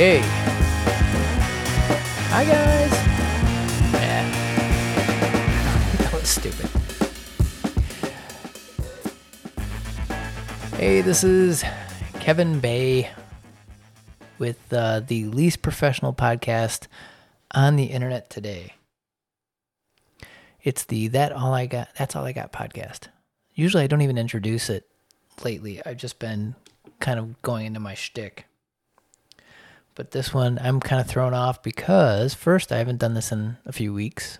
Okay. Hi, guys. Yeah. that was stupid. Hey, this is Kevin Bae with uh, the least professional podcast on the internet today. It's the That All I Got, That's All I Got podcast. Usually I don't even introduce it lately. I've just been kind of going into my shtick. But this one I'm kind of thrown off because first I haven't done this in a few weeks.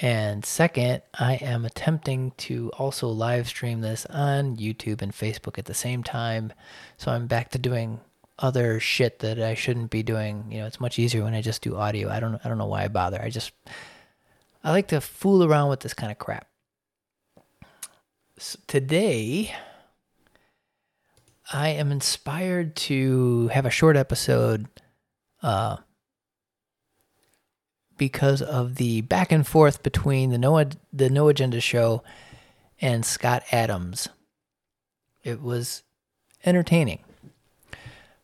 And second, I am attempting to also live stream this on YouTube and Facebook at the same time. So I'm back to doing other shit that I shouldn't be doing. You know, it's much easier when I just do audio. I don't I don't know why I bother. I just I like to fool around with this kind of crap. So today I am inspired to have a short episode uh, because of the back and forth between the No the No Agenda show and Scott Adams. It was entertaining.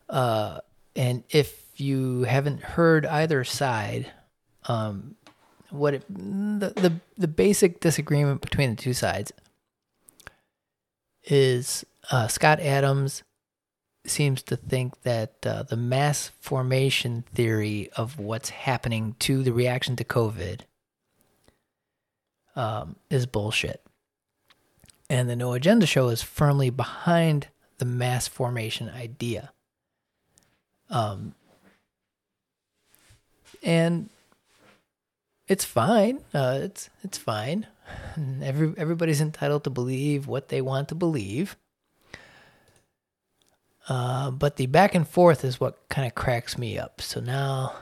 Uh, and if you haven't heard either side, um, what it, the, the the basic disagreement between the two sides is uh, Scott Adams seems to think that uh, the mass formation theory of what's happening to the reaction to COVID um, is bullshit. And the No Agenda show is firmly behind the mass formation idea. Um, and it's fine. Uh, it's it's fine. Every everybody's entitled to believe what they want to believe. Uh, but the back and forth is what kind of cracks me up. So now,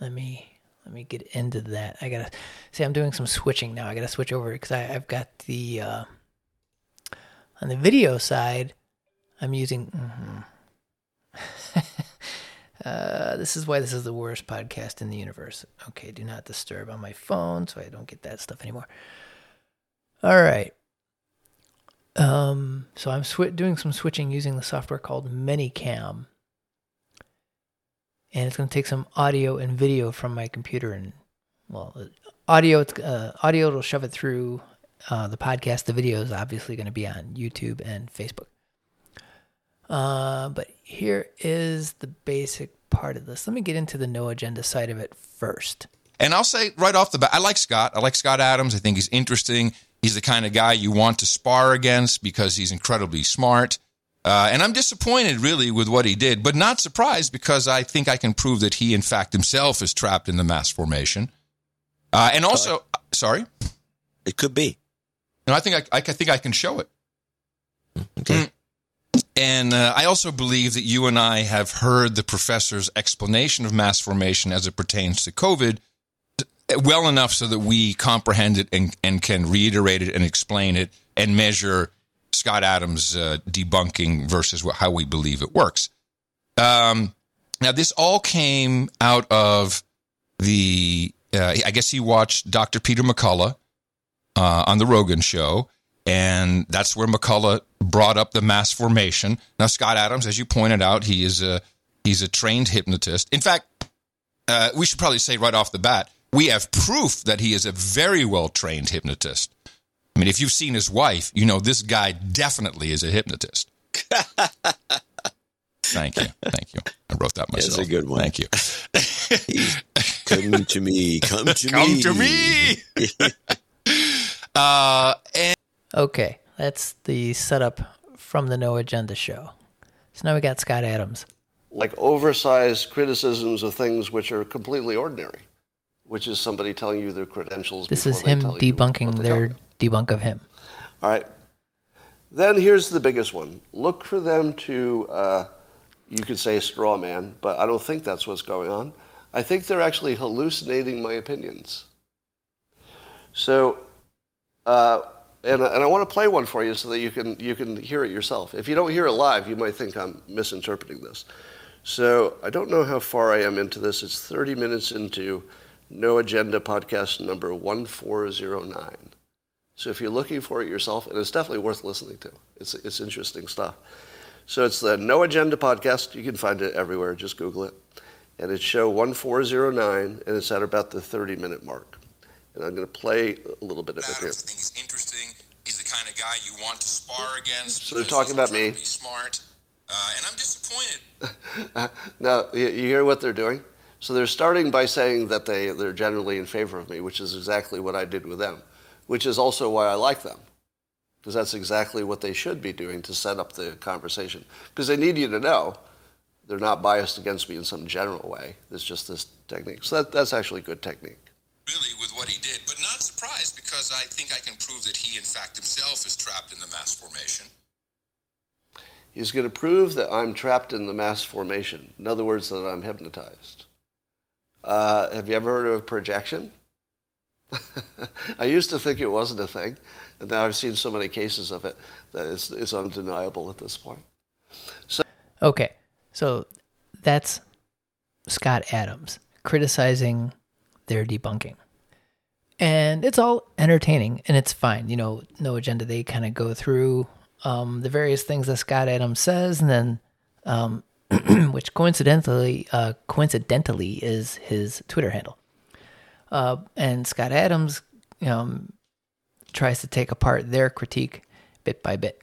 let me let me get into that. I gotta see. I'm doing some switching now. I gotta switch over because I've got the uh, on the video side. I'm using. Mm-hmm. uh, this is why this is the worst podcast in the universe. Okay, do not disturb on my phone, so I don't get that stuff anymore. All right. Um, so I'm sw- doing some switching using the software called ManyCam. And it's going to take some audio and video from my computer and, well, audio, uh, audio will shove it through uh, the podcast. The video is obviously going to be on YouTube and Facebook. Uh, but here is the basic part of this. Let me get into the no agenda side of it first. And I'll say right off the bat, I like Scott. I like Scott Adams. I think he's interesting. He's the kind of guy you want to spar against because he's incredibly smart. Uh, and I'm disappointed, really, with what he did, but not surprised because I think I can prove that he, in fact, himself is trapped in the mass formation. Uh, and also, uh, sorry, it could be. No, I think I, I think I can show it. Okay. Mm. And uh, I also believe that you and I have heard the professor's explanation of mass formation as it pertains to COVID well enough so that we comprehend it and, and can reiterate it and explain it and measure Scott Adams' uh, debunking versus what, how we believe it works. Um, now, this all came out of the, uh, I guess he watched Dr. Peter McCullough uh, on the Rogan show, and that's where McCullough brought up the mass formation. Now, Scott Adams, as you pointed out, he is a he's a trained hypnotist. In fact, uh, we should probably say right off the bat, we have proof that he is a very well trained hypnotist. I mean, if you've seen his wife, you know this guy definitely is a hypnotist. Thank you. Thank you. I wrote that myself. That's a good one. Thank you. come to me. Come to come me. Come to me. uh, and- okay, that's the setup from the No Agenda show. So now we got Scott Adams. Like oversized criticisms of things which are completely ordinary which is somebody telling you their credentials. This is him debunking their debunk of him. All right. Then here's the biggest one. Look for them to, uh, you could say straw man, but I don't think that's what's going on. I think they're actually hallucinating my opinions. So, uh, and, and I want to play one for you so that you can, you can hear it yourself. If you don't hear it live, you might think I'm misinterpreting this. So I don't know how far I am into this. It's 30 minutes into no Agenda podcast number 1409. So if you're looking for it yourself, and it's definitely worth listening to, it's, it's interesting stuff. So it's the No Agenda podcast. You can find it everywhere. Just Google it. And it's show 1409, and it's at about the 30 minute mark. And I'm going to play a little bit of it here. Adams, I think he's interesting. He's the kind of guy you want to spar against. So they're talking about me. Be smart. Uh, and I'm disappointed. Now, you, you hear what they're doing? So they're starting by saying that they, they're generally in favor of me, which is exactly what I did with them, which is also why I like them. Because that's exactly what they should be doing to set up the conversation. Because they need you to know they're not biased against me in some general way. It's just this technique. So that, that's actually a good technique. Really, with what he did, but not surprised because I think I can prove that he, in fact, himself is trapped in the mass formation. He's going to prove that I'm trapped in the mass formation. In other words, that I'm hypnotized. Uh, have you ever heard of projection? I used to think it wasn't a thing, and now I've seen so many cases of it that it's, it's undeniable at this point. So, Okay, so that's Scott Adams criticizing their debunking. And it's all entertaining and it's fine. You know, no agenda. They kind of go through um, the various things that Scott Adams says, and then, um, which coincidentally, uh, coincidentally is his Twitter handle. Uh, and Scott Adams um, tries to take apart their critique bit by bit.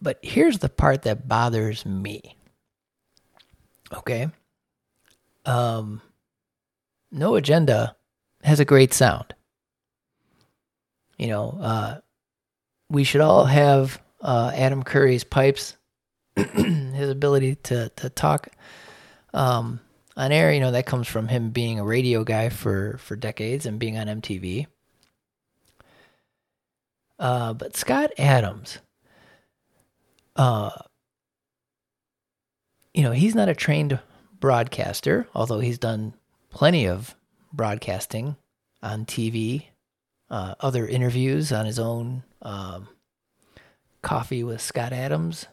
But here's the part that bothers me. Okay. Um No Agenda has a great sound. You know, uh we should all have uh Adam Curry's pipes, his ability to to talk um on air, you know, that comes from him being a radio guy for for decades and being on MTV. Uh but Scott Adams uh, you know, he's not a trained broadcaster, although he's done plenty of broadcasting on TV, uh, other interviews on his own um, Coffee with Scott Adams.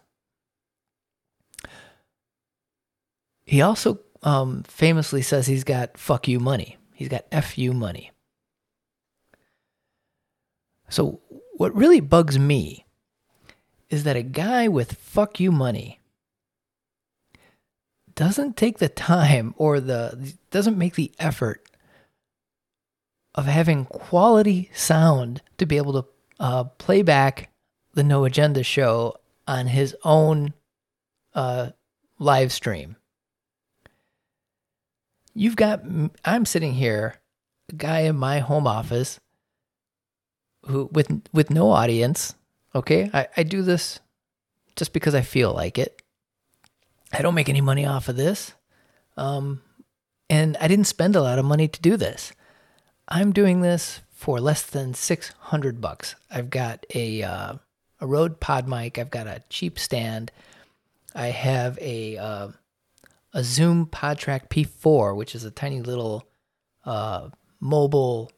He also um, famously says he's got fuck you money. He's got F you money. So, what really bugs me is that a guy with fuck you money doesn't take the time or the doesn't make the effort of having quality sound to be able to uh, play back the no agenda show on his own uh, live stream you've got i'm sitting here a guy in my home office who with with no audience Okay, I, I do this just because I feel like it. I don't make any money off of this. Um, and I didn't spend a lot of money to do this. I'm doing this for less than 600 bucks. I've got a, uh, a Rode Pod mic, I've got a cheap stand, I have a, uh, a Zoom PodTrack P4, which is a tiny little uh, mobile,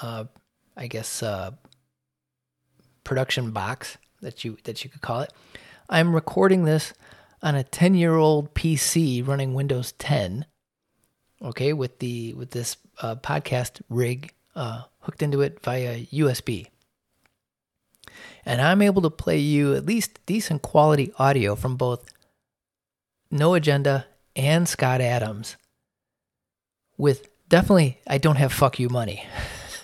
uh, I guess, uh, production box that you that you could call it. I'm recording this on a 10-year-old PC running Windows 10. Okay, with the with this uh, podcast rig uh, hooked into it via USB. And I'm able to play you at least decent quality audio from both No Agenda and Scott Adams with definitely I don't have fuck you money.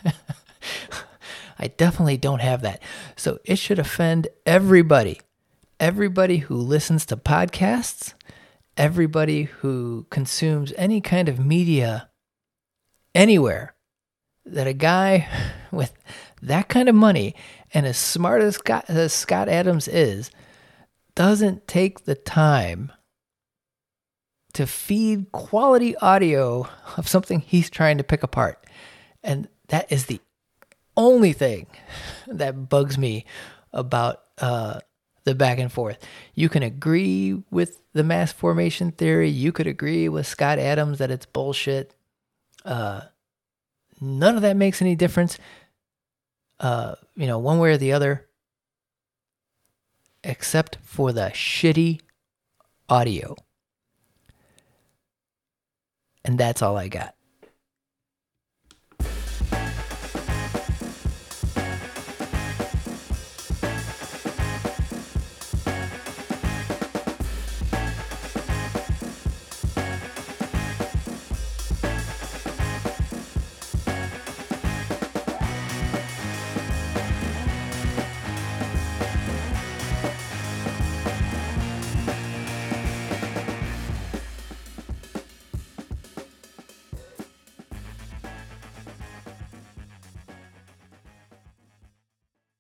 I definitely don't have that. So it should offend everybody. Everybody who listens to podcasts, everybody who consumes any kind of media anywhere, that a guy with that kind of money and as smart as Scott, as Scott Adams is, doesn't take the time to feed quality audio of something he's trying to pick apart. And that is the only thing that bugs me about uh, the back and forth. You can agree with the mass formation theory. You could agree with Scott Adams that it's bullshit. Uh, none of that makes any difference. Uh, you know, one way or the other, except for the shitty audio. And that's all I got.